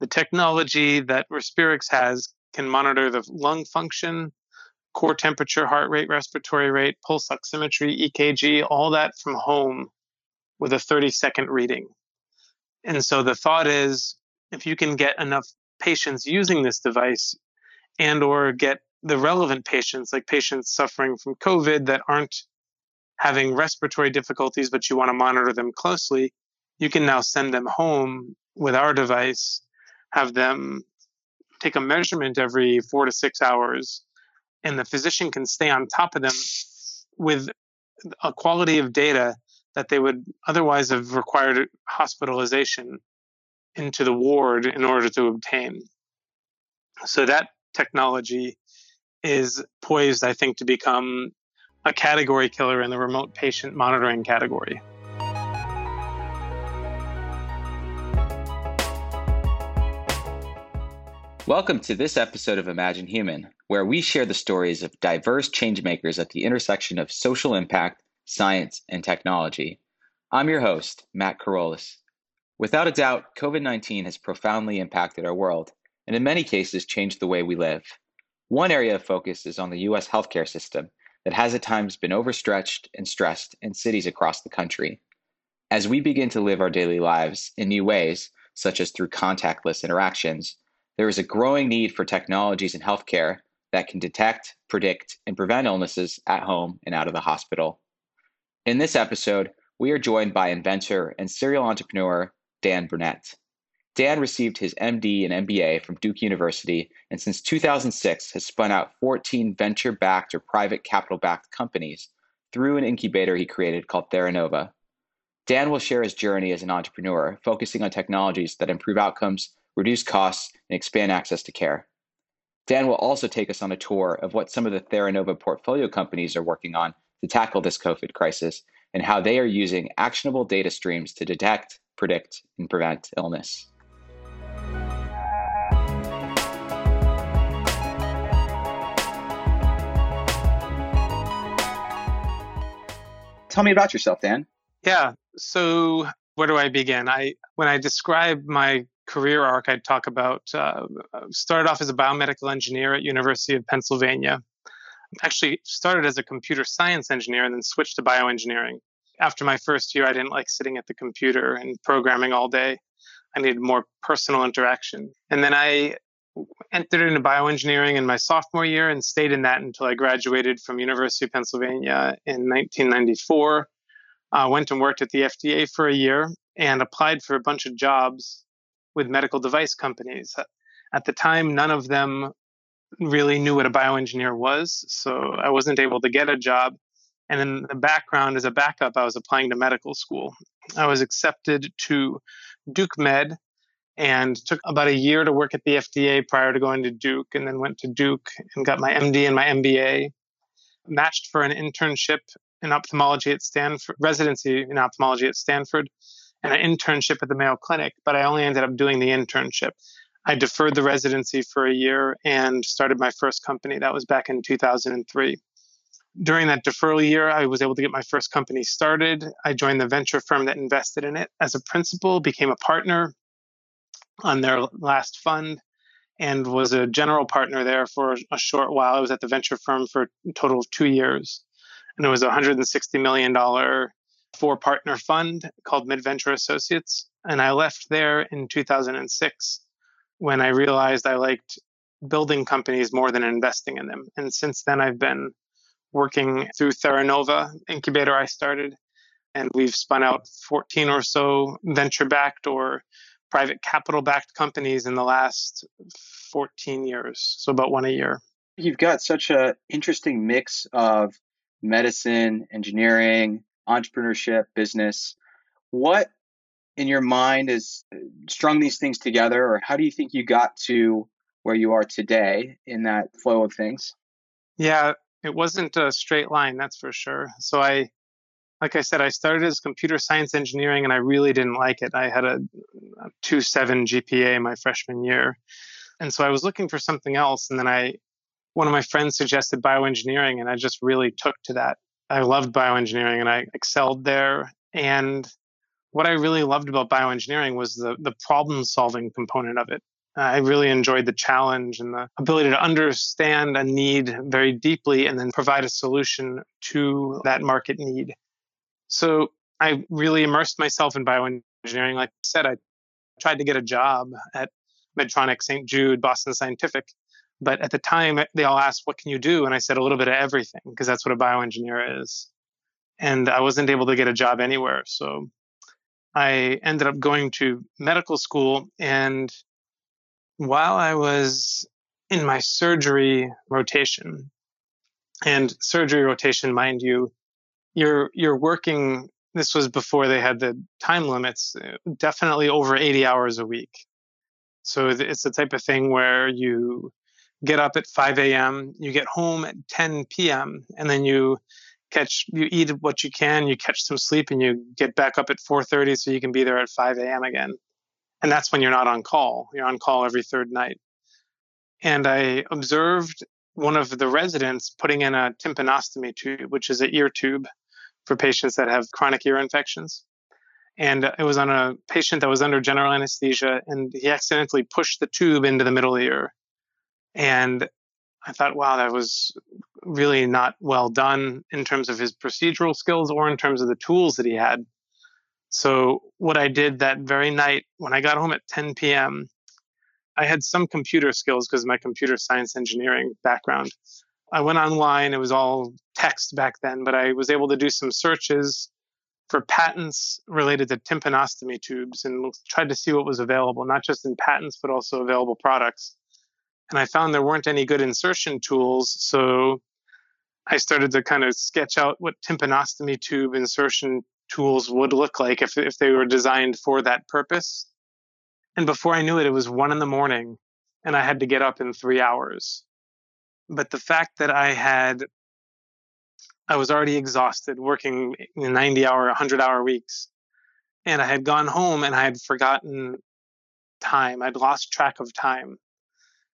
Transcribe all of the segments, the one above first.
The technology that Respirix has can monitor the lung function, core temperature, heart rate, respiratory rate, pulse oximetry, EKG, all that from home with a 30 second reading. And so the thought is if you can get enough patients using this device and or get the relevant patients like patients suffering from covid that aren't having respiratory difficulties but you want to monitor them closely you can now send them home with our device have them take a measurement every 4 to 6 hours and the physician can stay on top of them with a quality of data that they would otherwise have required hospitalization into the ward in order to obtain. So that technology is poised, I think, to become a category killer in the remote patient monitoring category. Welcome to this episode of Imagine Human, where we share the stories of diverse changemakers at the intersection of social impact, science, and technology. I'm your host, Matt Carolus. Without a doubt, COVID 19 has profoundly impacted our world, and in many cases changed the way we live. One area of focus is on the US healthcare system that has at times been overstretched and stressed in cities across the country. As we begin to live our daily lives in new ways, such as through contactless interactions, there is a growing need for technologies in healthcare that can detect, predict, and prevent illnesses at home and out of the hospital. In this episode, we are joined by inventor and serial entrepreneur Dan Burnett. Dan received his MD and MBA from Duke University and since 2006 has spun out 14 venture backed or private capital backed companies through an incubator he created called Theranova. Dan will share his journey as an entrepreneur, focusing on technologies that improve outcomes reduce costs, and expand access to care. Dan will also take us on a tour of what some of the Theranova portfolio companies are working on to tackle this COVID crisis and how they are using actionable data streams to detect, predict, and prevent illness. Tell me about yourself, Dan. Yeah. So where do I begin? I when I describe my career arc, I'd talk about uh, started off as a biomedical engineer at University of Pennsylvania. Actually, started as a computer science engineer and then switched to bioengineering. After my first year, I didn't like sitting at the computer and programming all day. I needed more personal interaction. And then I entered into bioengineering in my sophomore year and stayed in that until I graduated from University of Pennsylvania in 1994. Uh, went and worked at the FDA for a year and applied for a bunch of jobs with medical device companies. At the time, none of them really knew what a bioengineer was, so I wasn't able to get a job. And in the background, as a backup, I was applying to medical school. I was accepted to Duke Med and took about a year to work at the FDA prior to going to Duke, and then went to Duke and got my MD and my MBA. Matched for an internship in ophthalmology at Stanford, residency in ophthalmology at Stanford, and an internship at the Mayo Clinic, but I only ended up doing the internship. I deferred the residency for a year and started my first company. That was back in 2003. During that deferral year, I was able to get my first company started. I joined the venture firm that invested in it as a principal, became a partner on their last fund, and was a general partner there for a short while. I was at the venture firm for a total of two years. And it was a $160 million four partner fund called MedVenture Associates. And I left there in 2006 when I realized I liked building companies more than investing in them. And since then, I've been working through Theranova incubator I started, and we've spun out 14 or so venture backed or private capital backed companies in the last 14 years. So about one a year. You've got such an interesting mix of medicine, engineering, entrepreneurship, business. What in your mind uh, strung these things together, or how do you think you got to where you are today in that flow of things? Yeah, it wasn't a straight line, that's for sure. So I, like I said, I started as computer science engineering, and I really didn't like it. I had a, a two seven GPA my freshman year, and so I was looking for something else. And then I, one of my friends suggested bioengineering, and I just really took to that I loved bioengineering and I excelled there. And what I really loved about bioengineering was the, the problem solving component of it. Uh, I really enjoyed the challenge and the ability to understand a need very deeply and then provide a solution to that market need. So I really immersed myself in bioengineering. Like I said, I tried to get a job at Medtronic, St. Jude, Boston Scientific. But at the time, they all asked, What can you do? And I said, A little bit of everything, because that's what a bioengineer is. And I wasn't able to get a job anywhere. So I ended up going to medical school. And while I was in my surgery rotation, and surgery rotation, mind you, you're you're working. This was before they had the time limits. Definitely over 80 hours a week. So it's the type of thing where you get up at 5 a.m., you get home at 10 p.m., and then you catch you eat what you can, you catch some sleep, and you get back up at 4:30 so you can be there at 5 a.m. again. And that's when you're not on call. You're on call every third night. And I observed one of the residents putting in a tympanostomy tube, which is an ear tube for patients that have chronic ear infections and it was on a patient that was under general anesthesia and he accidentally pushed the tube into the middle ear and i thought wow that was really not well done in terms of his procedural skills or in terms of the tools that he had so what i did that very night when i got home at 10 p.m i had some computer skills because of my computer science engineering background i went online it was all text back then but i was able to do some searches for patents related to tympanostomy tubes and tried to see what was available, not just in patents, but also available products. And I found there weren't any good insertion tools. So I started to kind of sketch out what tympanostomy tube insertion tools would look like if, if they were designed for that purpose. And before I knew it, it was one in the morning and I had to get up in three hours. But the fact that I had I was already exhausted working 90 hour, 100 hour weeks. And I had gone home and I had forgotten time. I'd lost track of time.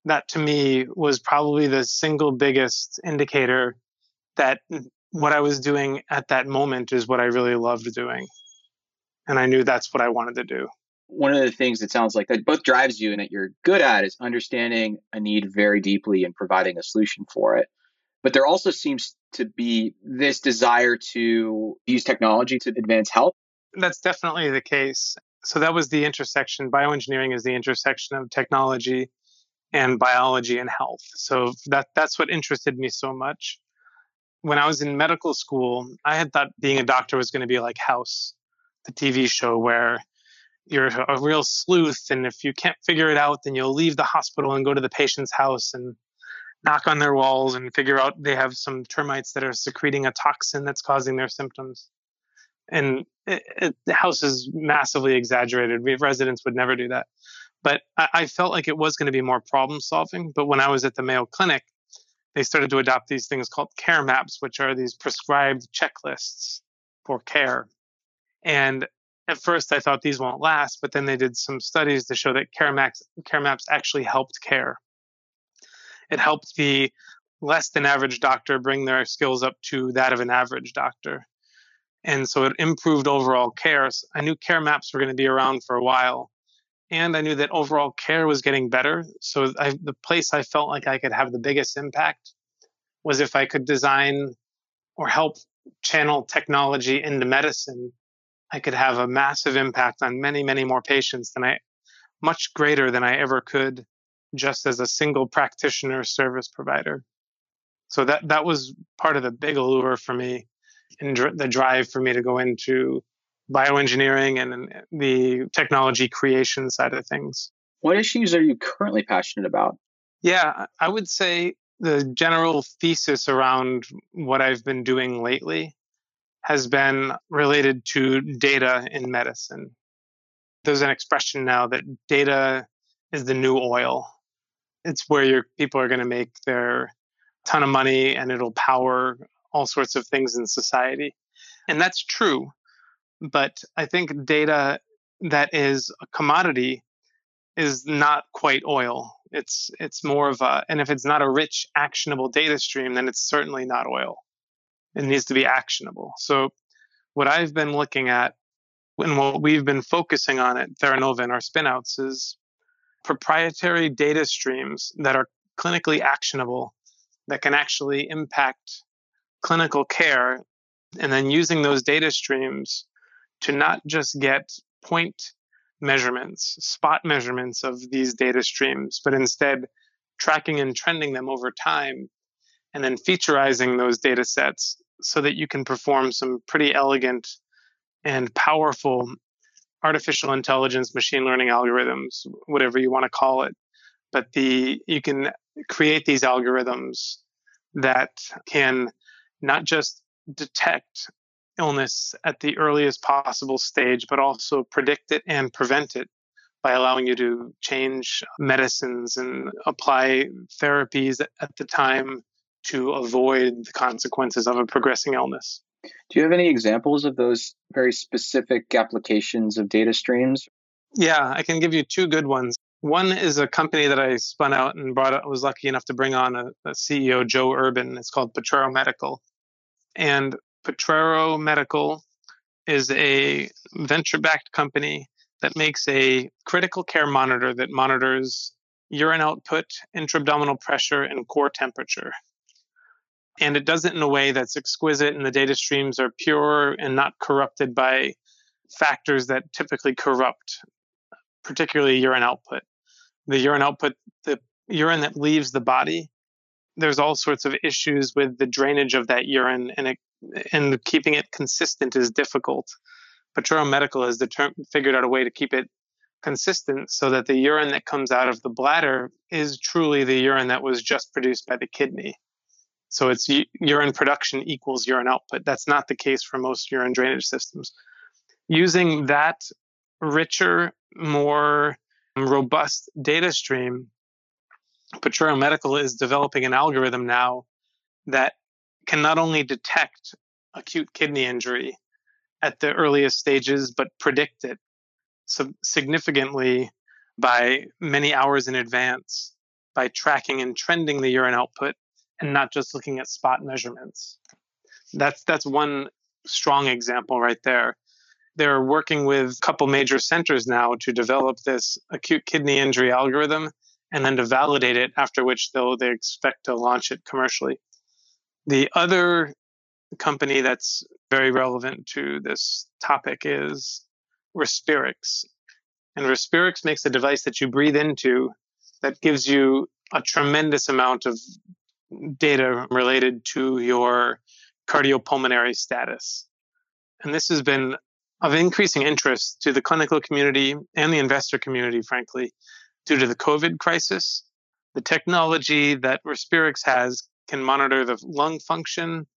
That to me was probably the single biggest indicator that what I was doing at that moment is what I really loved doing. And I knew that's what I wanted to do. One of the things that sounds like that both drives you and that you're good at is understanding a need very deeply and providing a solution for it. But there also seems to be this desire to use technology to advance health. That's definitely the case. So that was the intersection. Bioengineering is the intersection of technology and biology and health. So that that's what interested me so much. When I was in medical school, I had thought being a doctor was going to be like House, the TV show where you're a real sleuth and if you can't figure it out then you'll leave the hospital and go to the patient's house and knock on their walls and figure out they have some termites that are secreting a toxin that's causing their symptoms. And it, it, the house is massively exaggerated. We residents would never do that. But I, I felt like it was going to be more problem solving. But when I was at the Mayo Clinic, they started to adopt these things called care maps, which are these prescribed checklists for care. And at first I thought these won't last, but then they did some studies to show that care care maps actually helped care it helped the less than average doctor bring their skills up to that of an average doctor. And so it improved overall care. So I knew care maps were going to be around for a while. And I knew that overall care was getting better. So I, the place I felt like I could have the biggest impact was if I could design or help channel technology into medicine. I could have a massive impact on many, many more patients than I, much greater than I ever could just as a single practitioner service provider. So that that was part of the big allure for me and dr- the drive for me to go into bioengineering and the technology creation side of things. What issues are you currently passionate about? Yeah, I would say the general thesis around what I've been doing lately has been related to data in medicine. There's an expression now that data is the new oil it's where your people are going to make their ton of money and it'll power all sorts of things in society. And that's true. But I think data that is a commodity is not quite oil. It's it's more of a and if it's not a rich actionable data stream then it's certainly not oil. It needs to be actionable. So what I've been looking at And what we've been focusing on at Theranova and our spinouts is proprietary data streams that are clinically actionable that can actually impact clinical care and then using those data streams to not just get point measurements, spot measurements of these data streams, but instead tracking and trending them over time and then featureizing those data sets so that you can perform some pretty elegant and powerful artificial intelligence machine learning algorithms whatever you want to call it. But the you can create these algorithms that can not just detect illness at the earliest possible stage, but also predict it and prevent it by allowing you to change medicines and apply therapies at the time to avoid the consequences of a progressing illness. Do you have any examples of those very specific applications of data streams? Yeah, I can give you two good ones. One is a company that I spun out and brought. I was lucky enough to bring on a, a CEO, Joe Urban. It's called Potrero Medical, and Potrero Medical is a venture-backed company that makes a critical care monitor that monitors urine output, intra-abdominal pressure, and core temperature. And it does it in a way that's exquisite, and the data streams are pure and not corrupted by factors that typically corrupt, particularly urine output the urine output, the urine that leaves the body, there's all sorts of issues with the drainage of that urine, and it, and keeping it consistent is difficult. Potrero Medical has figured out a way to keep it consistent so that the urine that comes out of the bladder is truly the urine that was just produced by the kidney. So it's urine production equals urine output. That's not the case for most urine drainage systems. Using that richer, more robust data stream, Potrero Medical is developing an algorithm now that can not only detect acute kidney injury at the earliest stages, but predict it significantly by many hours in advance by tracking and trending the urine output and not just looking at spot measurements. That's that's one strong example right there they're working with a couple major centers now to develop this acute kidney injury algorithm and then to validate it, after which they'll they expect to launch it commercially. The other company that's very relevant to this topic is Respirix. And Respirix makes a device that you breathe into that gives you a tremendous amount of data related to your cardiopulmonary status. And this has been of increasing interest to the clinical community and the investor community, frankly, due to the COVID crisis. The technology that Respirix has can monitor the lung function,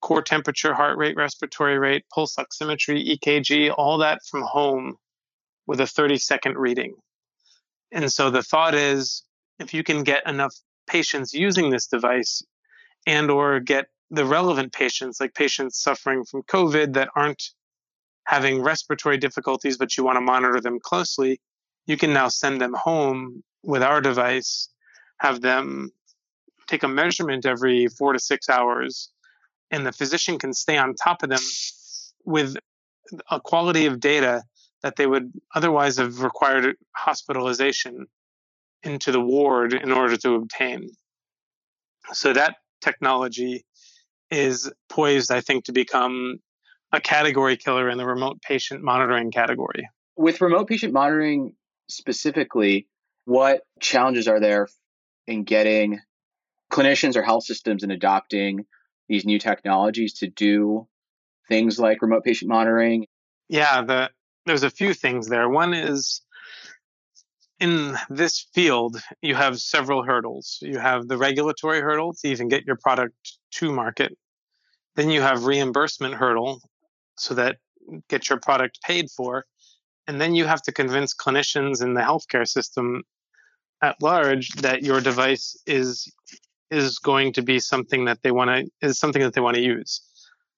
core temperature, heart rate, respiratory rate, pulse oximetry, EKG, all that from home with a 30 second reading. And so the thought is if you can get enough patients using this device and or get the relevant patients like patients suffering from covid that aren't having respiratory difficulties, but you want to monitor them closely, you can now send them home with our device, have them take a measurement every four to six hours, and the physician can stay on top of them with a quality of data that they would otherwise have required hospitalization into the ward in order to obtain. So that technology is poised, I think, to become a category killer in the remote patient monitoring category. With remote patient monitoring specifically, what challenges are there in getting clinicians or health systems in adopting these new technologies to do things like remote patient monitoring? Yeah, the, there's a few things there. One is in this field, you have several hurdles. You have the regulatory hurdle to even get your product to market. Then you have reimbursement hurdle so that get your product paid for and then you have to convince clinicians in the healthcare system at large that your device is is going to be something that they want to is something that they want to use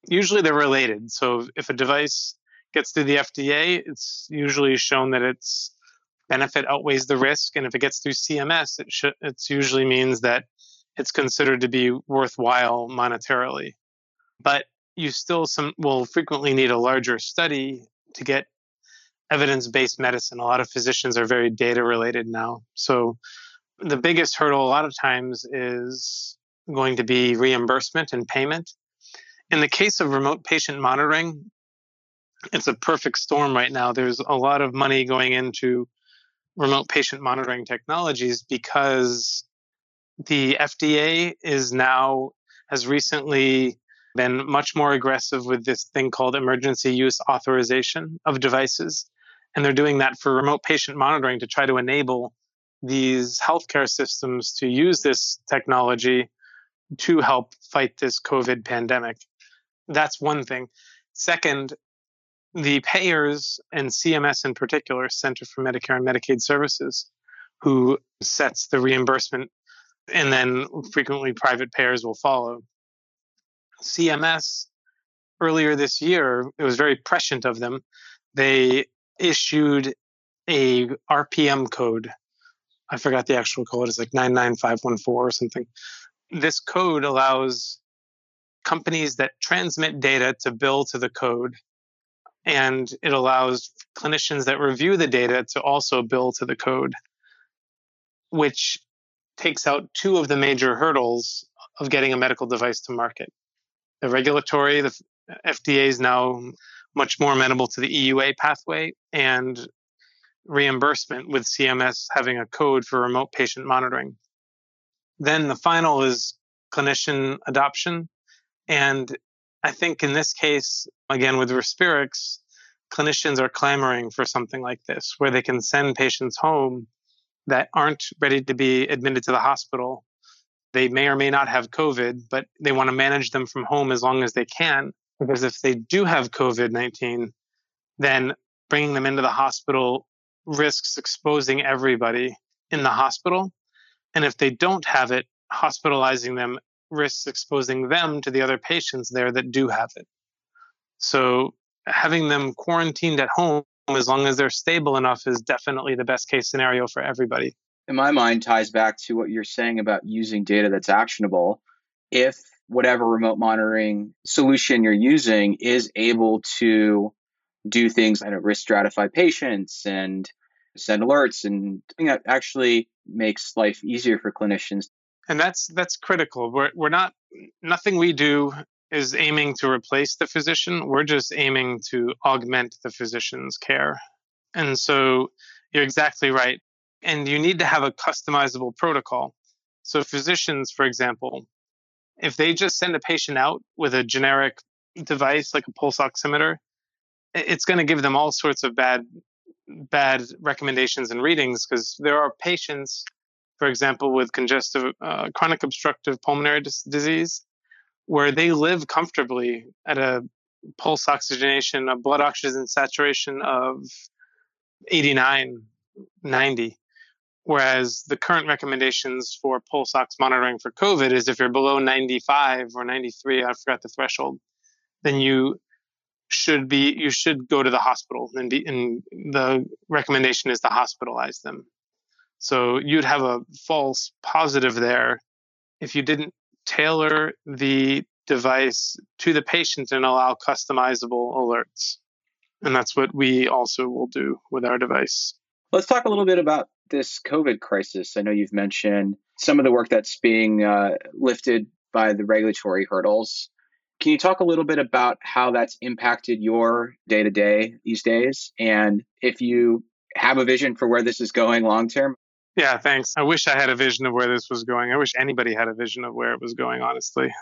usually they're related so if a device gets through the FDA it's usually shown that its benefit outweighs the risk and if it gets through CMS it should usually means that it's considered to be worthwhile monetarily but you still some will frequently need a larger study to get evidence based medicine. A lot of physicians are very data related now. So the biggest hurdle a lot of times is going to be reimbursement and payment. In the case of remote patient monitoring, it's a perfect storm right now. There's a lot of money going into remote patient monitoring technologies because the FDA is now has recently been much more aggressive with this thing called emergency use authorization of devices. And they're doing that for remote patient monitoring to try to enable these healthcare systems to use this technology to help fight this COVID pandemic. That's one thing. Second, the payers and CMS in particular, Center for Medicare and Medicaid Services, who sets the reimbursement, and then frequently private payers will follow. CMS earlier this year, it was very prescient of them. They issued a RPM code. I forgot the actual code. It's like 99514 or something. This code allows companies that transmit data to bill to the code and it allows clinicians that review the data to also bill to the code, which takes out two of the major hurdles of getting a medical device to market. The regulatory, the FDA is now much more amenable to the EUA pathway and reimbursement with CMS having a code for remote patient monitoring. Then the final is clinician adoption. And I think in this case, again with Respirix, clinicians are clamoring for something like this, where they can send patients home that aren't ready to be admitted to the hospital. They may or may not have COVID, but they want to manage them from home as long as they can. Because if they do have COVID 19, then bringing them into the hospital risks exposing everybody in the hospital. And if they don't have it, hospitalizing them risks exposing them to the other patients there that do have it. So having them quarantined at home as long as they're stable enough is definitely the best case scenario for everybody. In my mind, ties back to what you're saying about using data that's actionable. If whatever remote monitoring solution you're using is able to do things like risk stratify patients and send alerts and that actually makes life easier for clinicians and that's that's critical. We're we're not nothing we do is aiming to replace the physician. We're just aiming to augment the physician's care. And so you're exactly right. And you need to have a customizable protocol. So physicians, for example, if they just send a patient out with a generic device like a pulse oximeter, it's going to give them all sorts of bad bad recommendations and readings because there are patients for example, with congestive uh, chronic obstructive pulmonary dis- disease, where they live comfortably at a pulse oxygenation, a blood oxygen saturation of 89, 90. Whereas the current recommendations for pulse ox monitoring for COVID is if you're below 95 or 93, I forgot the threshold, then you should be you should go to the hospital and, be, and the recommendation is to hospitalize them so you'd have a false positive there if you didn't tailor the device to the patient and allow customizable alerts. And that's what we also will do with our device. Let's talk a little bit about this COVID crisis. I know you've mentioned some of the work that's being uh, lifted by the regulatory hurdles. Can you talk a little bit about how that's impacted your day to day these days? And if you have a vision for where this is going long term, yeah, thanks. I wish I had a vision of where this was going. I wish anybody had a vision of where it was going. Honestly,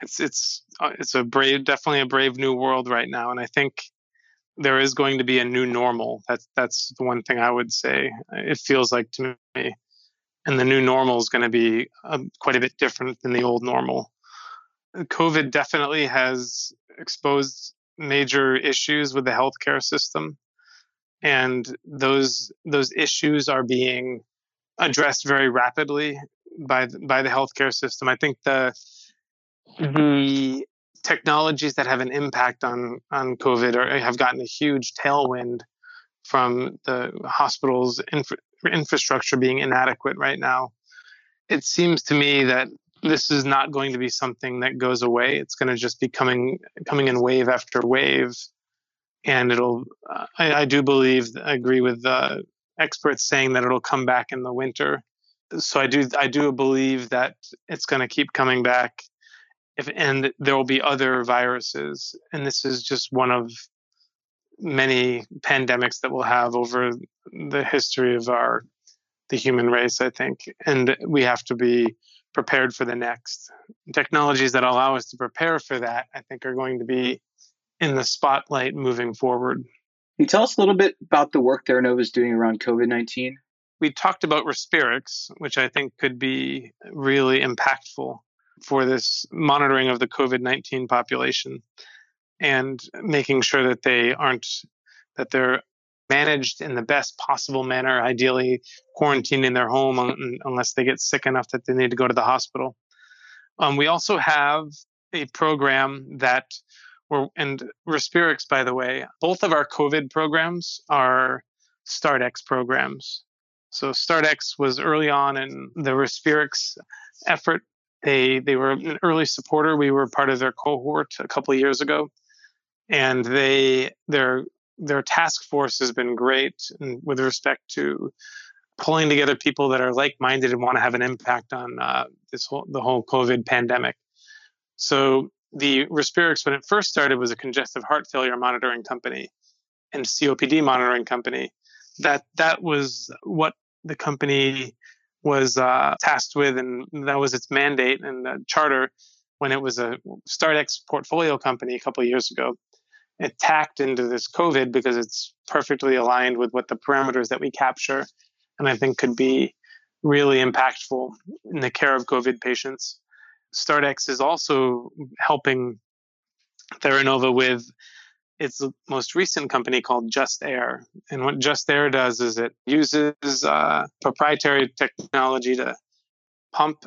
it's it's uh, it's a brave, definitely a brave new world right now, and I think there is going to be a new normal. That's that's the one thing I would say. It feels like to me, and the new normal is going to be um, quite a bit different than the old normal. COVID definitely has exposed major issues with the healthcare system, and those those issues are being addressed very rapidly by by the healthcare system. I think the the technologies that have an impact on on COVID are, have gotten a huge tailwind from the hospital's infra- infrastructure being inadequate right now. It seems to me that this is not going to be something that goes away. It's going to just be coming coming in wave after wave. and it'll. I, I, do believe, I agree with uh, experts saying that it'll come back in the winter. So I do, I do believe that it's going to keep coming back. If and there will be other viruses, and this is just one of many pandemics that we'll have over the history of our the human race. I think, and we have to be prepared for the next. Technologies that allow us to prepare for that, I think, are going to be in the spotlight moving forward. Can you tell us a little bit about the work Theranova is doing around COVID 19? We talked about Respirix, which I think could be really impactful for this monitoring of the COVID 19 population and making sure that they aren't, that they're managed in the best possible manner, ideally quarantined in their home unless they get sick enough that they need to go to the hospital. Um, we also have a program that we're, and Respirix, by the way, both of our COVID programs are StartX programs. So StartX was early on in the Respirix effort. They they were an early supporter. We were part of their cohort a couple of years ago, and they their their task force has been great with respect to pulling together people that are like-minded and want to have an impact on uh, this whole the whole COVID pandemic. So the Respirix, when it first started, was a congestive heart failure monitoring company and COPD monitoring company. That that was what the company was uh, tasked with, and that was its mandate and charter when it was a StartX portfolio company a couple years ago it tacked into this COVID because it's perfectly aligned with what the parameters that we capture, and I think could be really impactful in the care of COVID patients. StartX is also helping Theranova with its most recent company called Just Air. And what Just Air does is it uses uh, proprietary technology to pump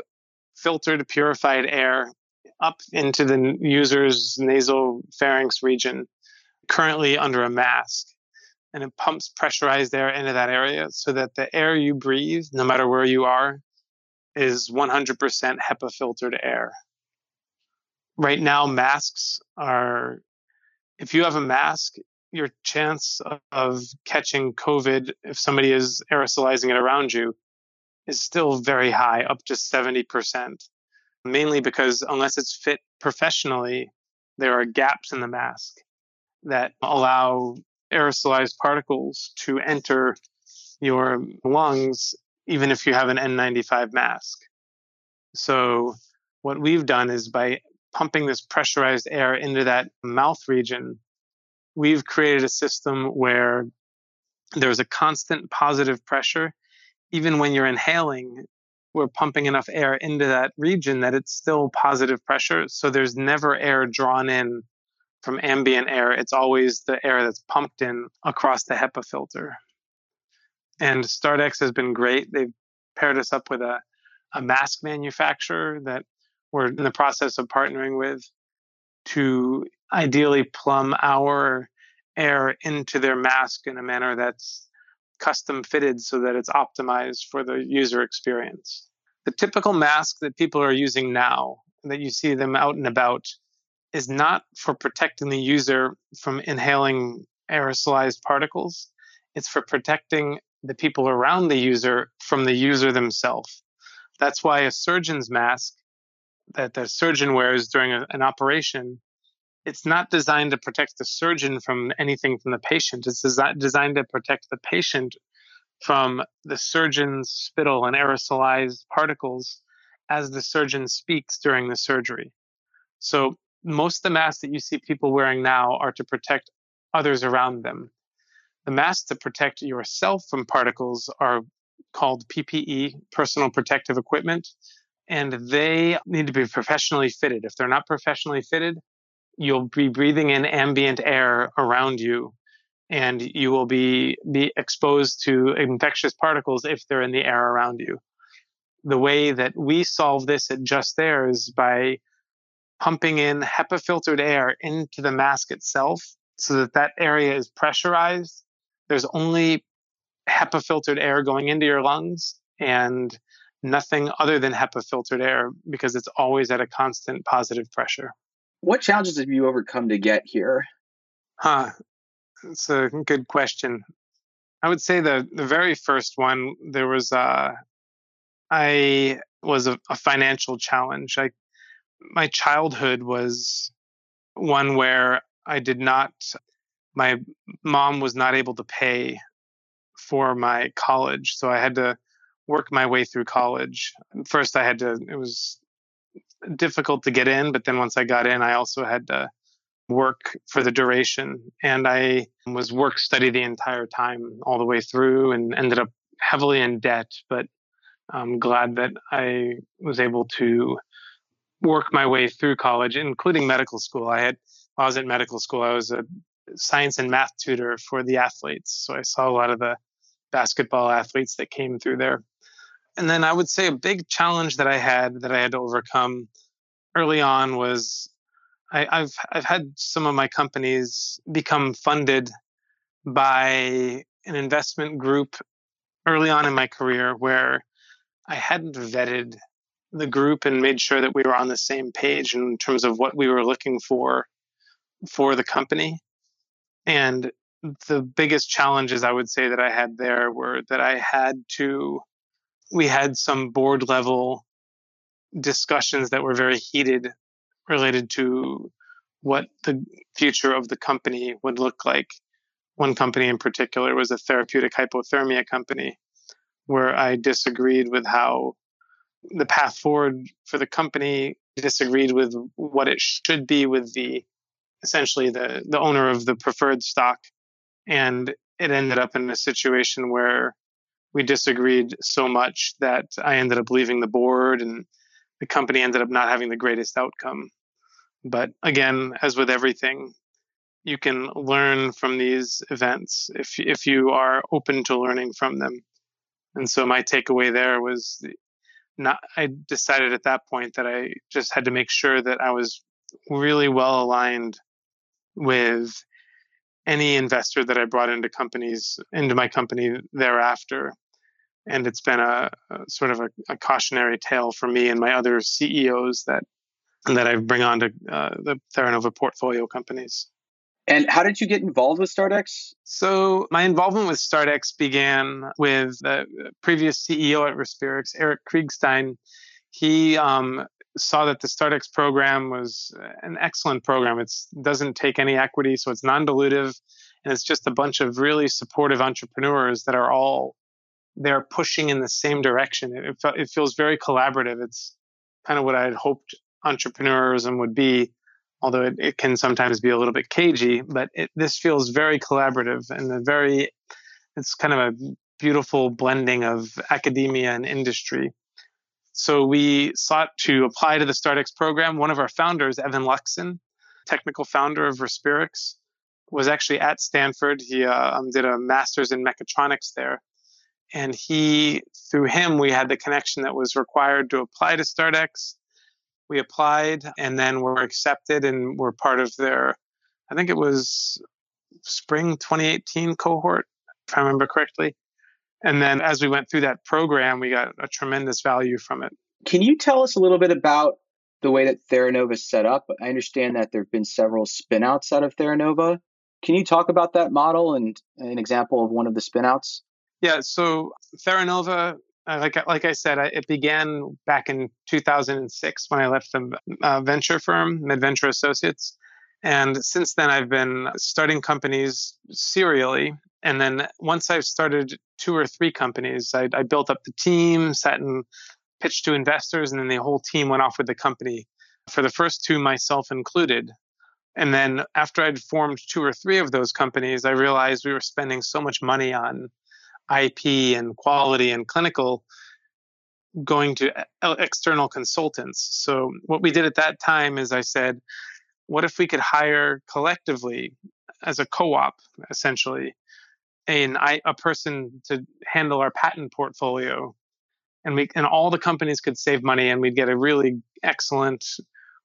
filtered, purified air up into the user's nasal pharynx region currently under a mask and it pumps pressurized air into that area so that the air you breathe, no matter where you are, is 100% HEPA filtered air. Right now, masks are, if you have a mask, your chance of catching COVID, if somebody is aerosolizing it around you, is still very high, up to 70%. Mainly because unless it's fit professionally, there are gaps in the mask that allow aerosolized particles to enter your lungs, even if you have an N95 mask. So, what we've done is by pumping this pressurized air into that mouth region, we've created a system where there's a constant positive pressure. Even when you're inhaling, we're pumping enough air into that region that it's still positive pressure. So there's never air drawn in from ambient air. It's always the air that's pumped in across the HEPA filter. And StartX has been great. They've paired us up with a, a mask manufacturer that we're in the process of partnering with to ideally plumb our air into their mask in a manner that's custom fitted so that it's optimized for the user experience. The typical mask that people are using now, that you see them out and about, is not for protecting the user from inhaling aerosolized particles. It's for protecting the people around the user from the user themselves. That's why a surgeon's mask that the surgeon wears during a, an operation, it's not designed to protect the surgeon from anything from the patient. It's designed to protect the patient from the surgeon's spittle and aerosolized particles as the surgeon speaks during the surgery. So most of the masks that you see people wearing now are to protect others around them. The masks that protect yourself from particles are called PPE, personal protective equipment, and they need to be professionally fitted. If they're not professionally fitted, you'll be breathing in ambient air around you and you will be be exposed to infectious particles if they're in the air around you. The way that we solve this at Just Air is by pumping in HEPA filtered air into the mask itself so that that area is pressurized. There's only HEPA filtered air going into your lungs and nothing other than HEPA filtered air because it's always at a constant positive pressure. What challenges have you overcome to get here? Huh. It's a good question. I would say the the very first one there was uh, I was a, a financial challenge. I my childhood was one where I did not my mom was not able to pay for my college, so I had to work my way through college. First, I had to. It was difficult to get in, but then once I got in, I also had to work for the duration. And I was work study the entire time, all the way through, and ended up heavily in debt. But I'm glad that I was able to work my way through college, including medical school. I had, while I was at medical school, I was a science and math tutor for the athletes. So I saw a lot of the basketball athletes that came through there. And then I would say a big challenge that I had that I had to overcome early on was I, have I've had some of my companies become funded by an investment group early on in my career where I hadn't vetted the group and made sure that we were on the same page in terms of what we were looking for for the company. And the biggest challenges I would say that I had there were that I had to we had some board level discussions that were very heated related to what the future of the company would look like. One company in particular was a therapeutic hypothermia company, where I disagreed with how the path forward for the company disagreed with what it should be with the essentially the the owner of the preferred stock and it ended up in a situation where we disagreed so much that I ended up leaving the board and the company ended up not having the greatest outcome. But again, as with everything, you can learn from these events if if you are open to learning from them. And so my takeaway there was not I decided at that point that I just had to make sure that I was really well aligned with any investor that I brought into companies into my company thereafter and it's been a, a sort of a, a, cautionary tale for me and my other CEOs that that I bring on to uh, the Theranova portfolio companies. And how did you get involved with StartX? So my involvement with StartX began with the previous CEO at Respirix, Eric Kriegstein. He um, saw that the StartX program was an excellent program. It doesn't take any equity, so it's non-dilutive, and it's just a bunch of really supportive entrepreneurs that are all they're pushing in the same direction. It, it, it feels very collaborative. It's kind of what I had hoped entrepreneurism would be, although it, it can sometimes be a little bit cagey. But this feels very collaborative and a very, it's kind of a beautiful blending of academia and industry. So we sought to apply to the StartX program. One of our founders, Evan Luxon, technical founder of Respirix, was actually at Stanford. He uh, um, did a master's in mechatronics there and he through him we had the connection that was required to apply to startx we applied and then were accepted and were part of their i think it was spring 2018 cohort if i remember correctly. And then as we went through that program we got a tremendous value from it. Can you tell us a little bit about the way that theranova is set up? I understand that there have been several spinouts out of theranova. Can you talk about that model and an example of one of the spinouts? Yeah, so Theranova, like like I said, it began back in 2006 when I left the uh, venture firm, MedVenture Associates, and since then I've been starting companies serially. And then once I've started two or three companies, I, I built up the team, sat and pitched to investors, and then the whole team went off with the company. For the first two, myself included, and then after I'd formed two or three of those companies, I realized we were spending so much money on IP and quality and clinical going to eh, external consultants. So what we did at that time is I said, what if we could hire collectively as a co-op essentially an, a person to handle our patent portfolio and we and all the companies could save money and we'd get a really excellent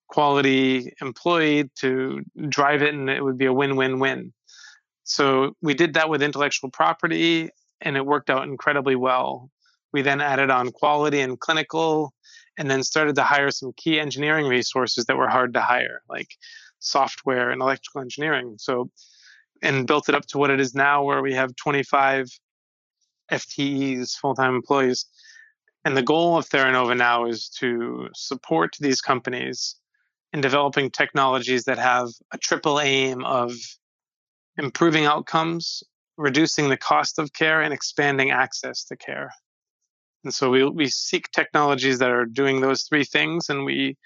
quality employee to drive it and it would be a win-win-win. So we did that with intellectual property and it worked out incredibly well. We then added on quality and clinical, and then started to hire some key engineering resources that were hard to hire, like software and electrical engineering. So and built it up to what it is now, where we have 25 FTEs, full time employees. And the goal of Theranova now is to support these companies in developing technologies that have a triple aim of improving outcomes, reducing the cost of care, and expanding access to care. And so we, we seek technologies that are doing those three things, and we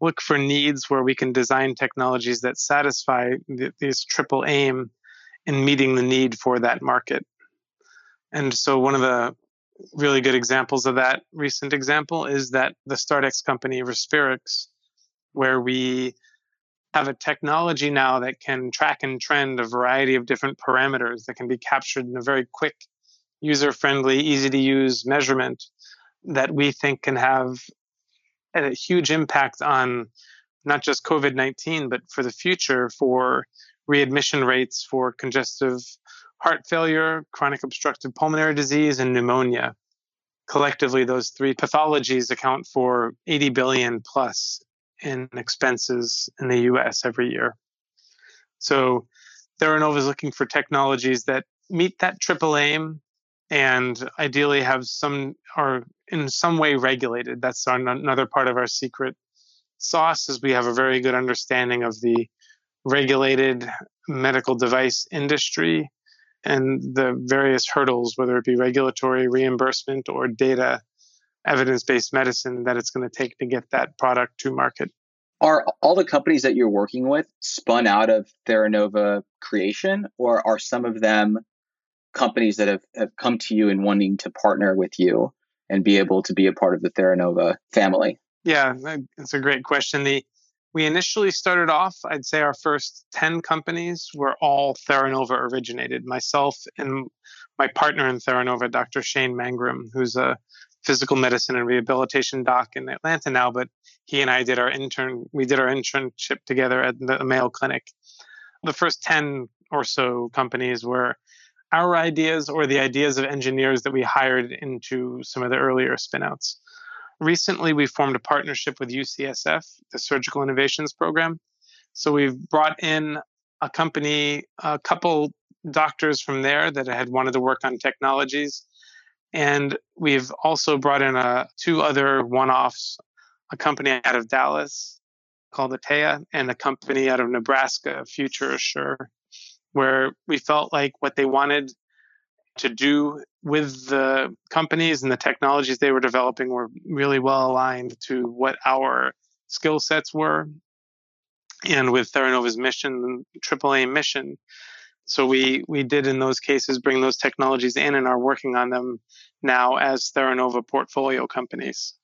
look for needs where we can design technologies that satisfy th- this triple aim in meeting the need for that market. And so one of the really good examples of that recent example is that the StartX company Respirix, where we have a technology now that can track and trend a variety of different parameters that can be captured in a very quick, user friendly, easy to use measurement that we think can have a huge impact on not just COVID 19, but for the future for readmission rates for congestive heart failure, chronic obstructive pulmonary disease, and pneumonia. Collectively, those three pathologies account for 80 billion plus in expenses in the US every year. So Theranova is looking for technologies that meet that triple aim and ideally have some are in some way regulated. That's our, another part of our secret sauce is we have a very good understanding of the regulated medical device industry and the various hurdles, whether it be regulatory, reimbursement, or data evidence based medicine that it's going to take to get that product to market. Are all the companies that you're working with spun out of Theranova creation, or are some of them companies that have, have come to you and wanting to partner with you and be able to be a part of the Theranova family? Yeah, that's a great question. The we initially started off, I'd say our first 10 companies were all Theranova originated. Myself and my partner in Theranova, Dr. Shane Mangrum, who's a physical medicine and rehabilitation doc in Atlanta now, but he and I did our intern, we did our internship together at the Mayo Clinic. The first 10 or so companies were our ideas or the ideas of engineers that we hired into some of the earlier spinouts. Recently, we formed a partnership with UCSF, the Surgical Innovations Program. So we've brought in a company, a couple doctors from there that had wanted to work on technologies and we've also brought in a, uh, two other one offs a company out of Dallas called Atea and a company out of Nebraska, Future Assure, where we felt like what they wanted to do with the companies and the technologies they were developing were really well aligned to what our skill sets were. And with Theranova's mission, AAA mission so we we did in those cases bring those technologies in and are working on them now as Theranova portfolio companies.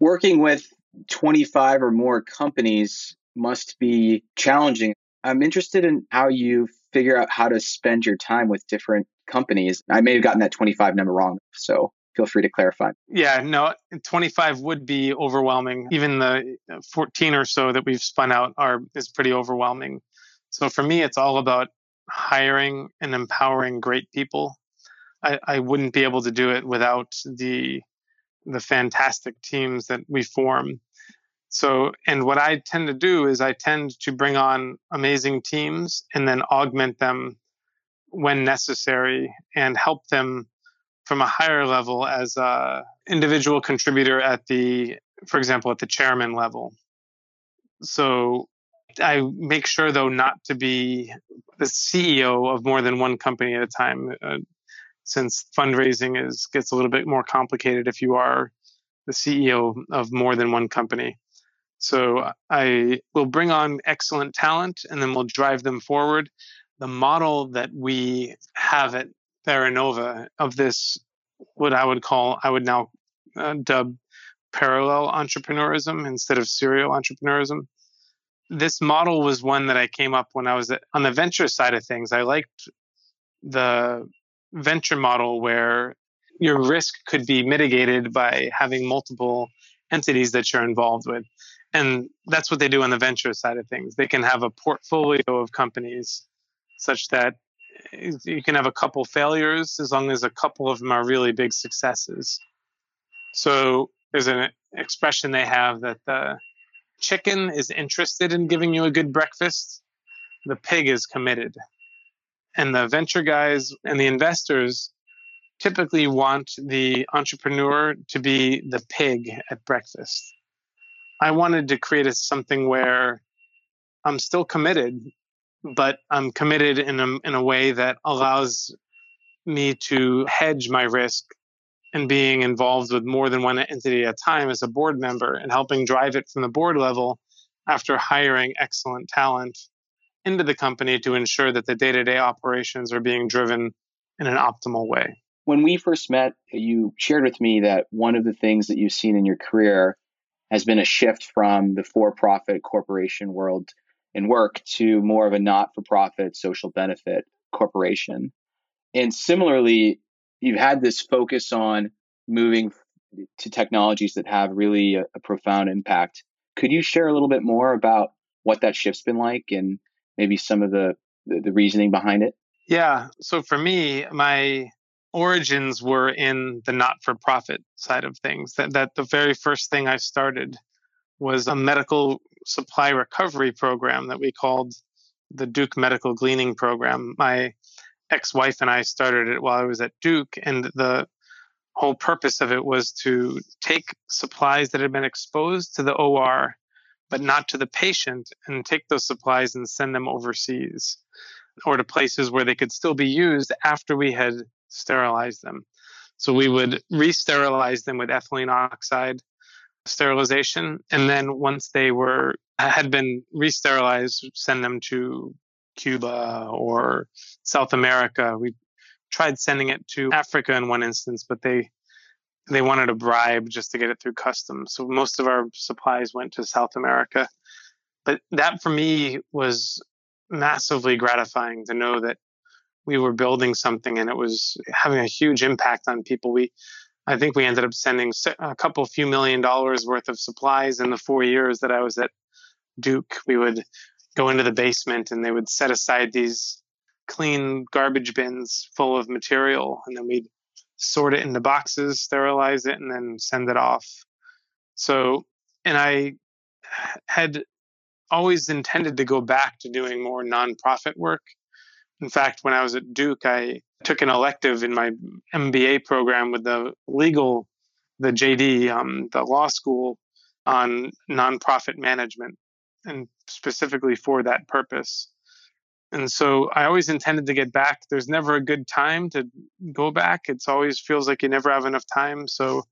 Working with 25 or more companies must be challenging. I'm interested in how you figure out how to spend your time with different companies. I may have gotten that 25 number wrong, so feel free to clarify. Yeah, no, 25 would be overwhelming. Even the uh, 14 or so that we've spun out are is pretty overwhelming. So for me, it's all about hiring and empowering great people. I, I wouldn't be able to do it without the the fantastic teams that we form. So, and what I tend to do is I tend to bring on amazing teams and then augment them when necessary and help them from a higher level as a individual contributor at the, for example, at the chairman level. So I make sure, though, not to be the CEO of more than one company at a time, uh, since fundraising is gets a little bit more complicated if you are the CEO of more than one company. So I will bring on excellent talent, and then we'll drive them forward. The model that we have at Theranova of this, what I would call, I would now uh, dub parallel entrepreneurism instead of serial entrepreneurism this model was one that I came up when I was on the venture side of things. I liked the venture model where your risk could be mitigated by having multiple entities that you're involved with. And that's what they do on the venture side of things. They can have a portfolio of companies such that you can have a couple failures as long as a couple of them are really big successes. So there's an expression they have that the chicken is interested in giving you a good breakfast, the pig is committed. And the venture guys and the investors typically want the entrepreneur to be the pig at breakfast. I wanted to create a, something where I'm still committed, but I'm committed in a, in a way that allows me to hedge my risk and being involved with more than one entity at a time as a board member and helping drive it from the board level after hiring excellent talent into the company to ensure that the day to day operations are being driven in an optimal way. When we first met, you shared with me that one of the things that you've seen in your career has been a shift from the for profit corporation world and work to more of a not for profit social benefit corporation. And similarly, you've had this focus on moving to technologies that have really a, a profound impact. Could you share a little bit more about what that shift's been like and maybe some of the, the, the reasoning behind it? Yeah. So for me, my origins were in the not-for-profit side of things. That that the very first thing I started was a medical supply recovery program that we called the Duke Medical Gleaning Program. My ex-wife and I started it while I was at Duke, and the whole purpose of it was to take supplies that had been exposed to the OR but not to the patient and take those supplies and send them overseas or to places where they could still be used after we had sterilized them. So we mm-hmm. would re sterilize them with ethylene oxide sterilization. And then once they were had been re sterilized, send them to Cuba or South America. We tried sending it to Africa in one instance, but they they wanted a bribe just to get it through customs. So most of our supplies went to South America. But that for me was massively gratifying to know that we were building something and it was having a huge impact on people. We, I think we ended up sending a couple few million dollars worth of supplies in the four years that I was at Duke. We would go into the basement and they would set aside these clean garbage bins full of material and then we'd sort it into boxes, sterilize it, and then send it off. So, and I had always intended to go back to doing more nonprofit work. In fact, when I was at Duke, I took an elective in my MBA program with the legal, the JD, um, the law school on nonprofit management, and specifically for that purpose. And so I always intended to get back. There's never a good time to go back. It's always feels like you never have enough time. So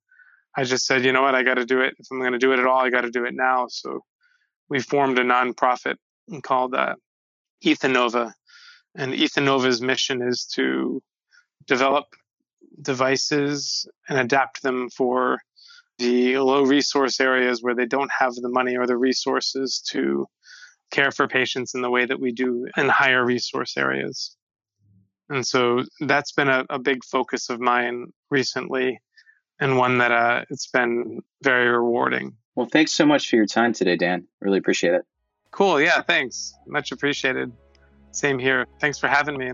I just said, you know what, I got to do it. If I'm going to do it at all, I got to do it now. So we formed a nonprofit called uh, Ethanova. And Ethanova's mission is to develop devices and adapt them for the low resource areas where they don't have the money or the resources to care for patients in the way that we do in higher resource areas. And so that's been a, a big focus of mine recently and one that uh, it's been very rewarding. Well, thanks so much for your time today, Dan. Really appreciate it. Cool. Yeah, thanks. Much appreciated. Same here. Thanks for having me.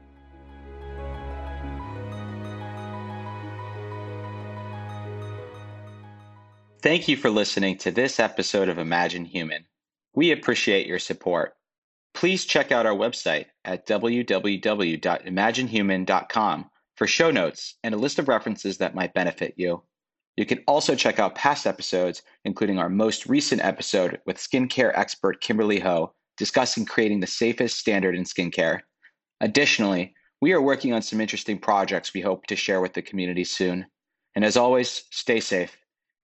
Thank you for listening to this episode of Imagine Human. We appreciate your support. Please check out our website at www.imaginehuman.com for show notes and a list of references that might benefit you. You can also check out past episodes, including our most recent episode with skincare expert Kimberly Ho, discussing creating the safest standard in skincare. Additionally, we are working on some interesting projects we hope to share with the community soon. And as always, stay safe.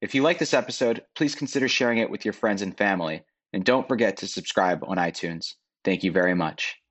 If you like this episode, please consider sharing it with your friends and family. And don't forget to subscribe on iTunes. Thank you very much.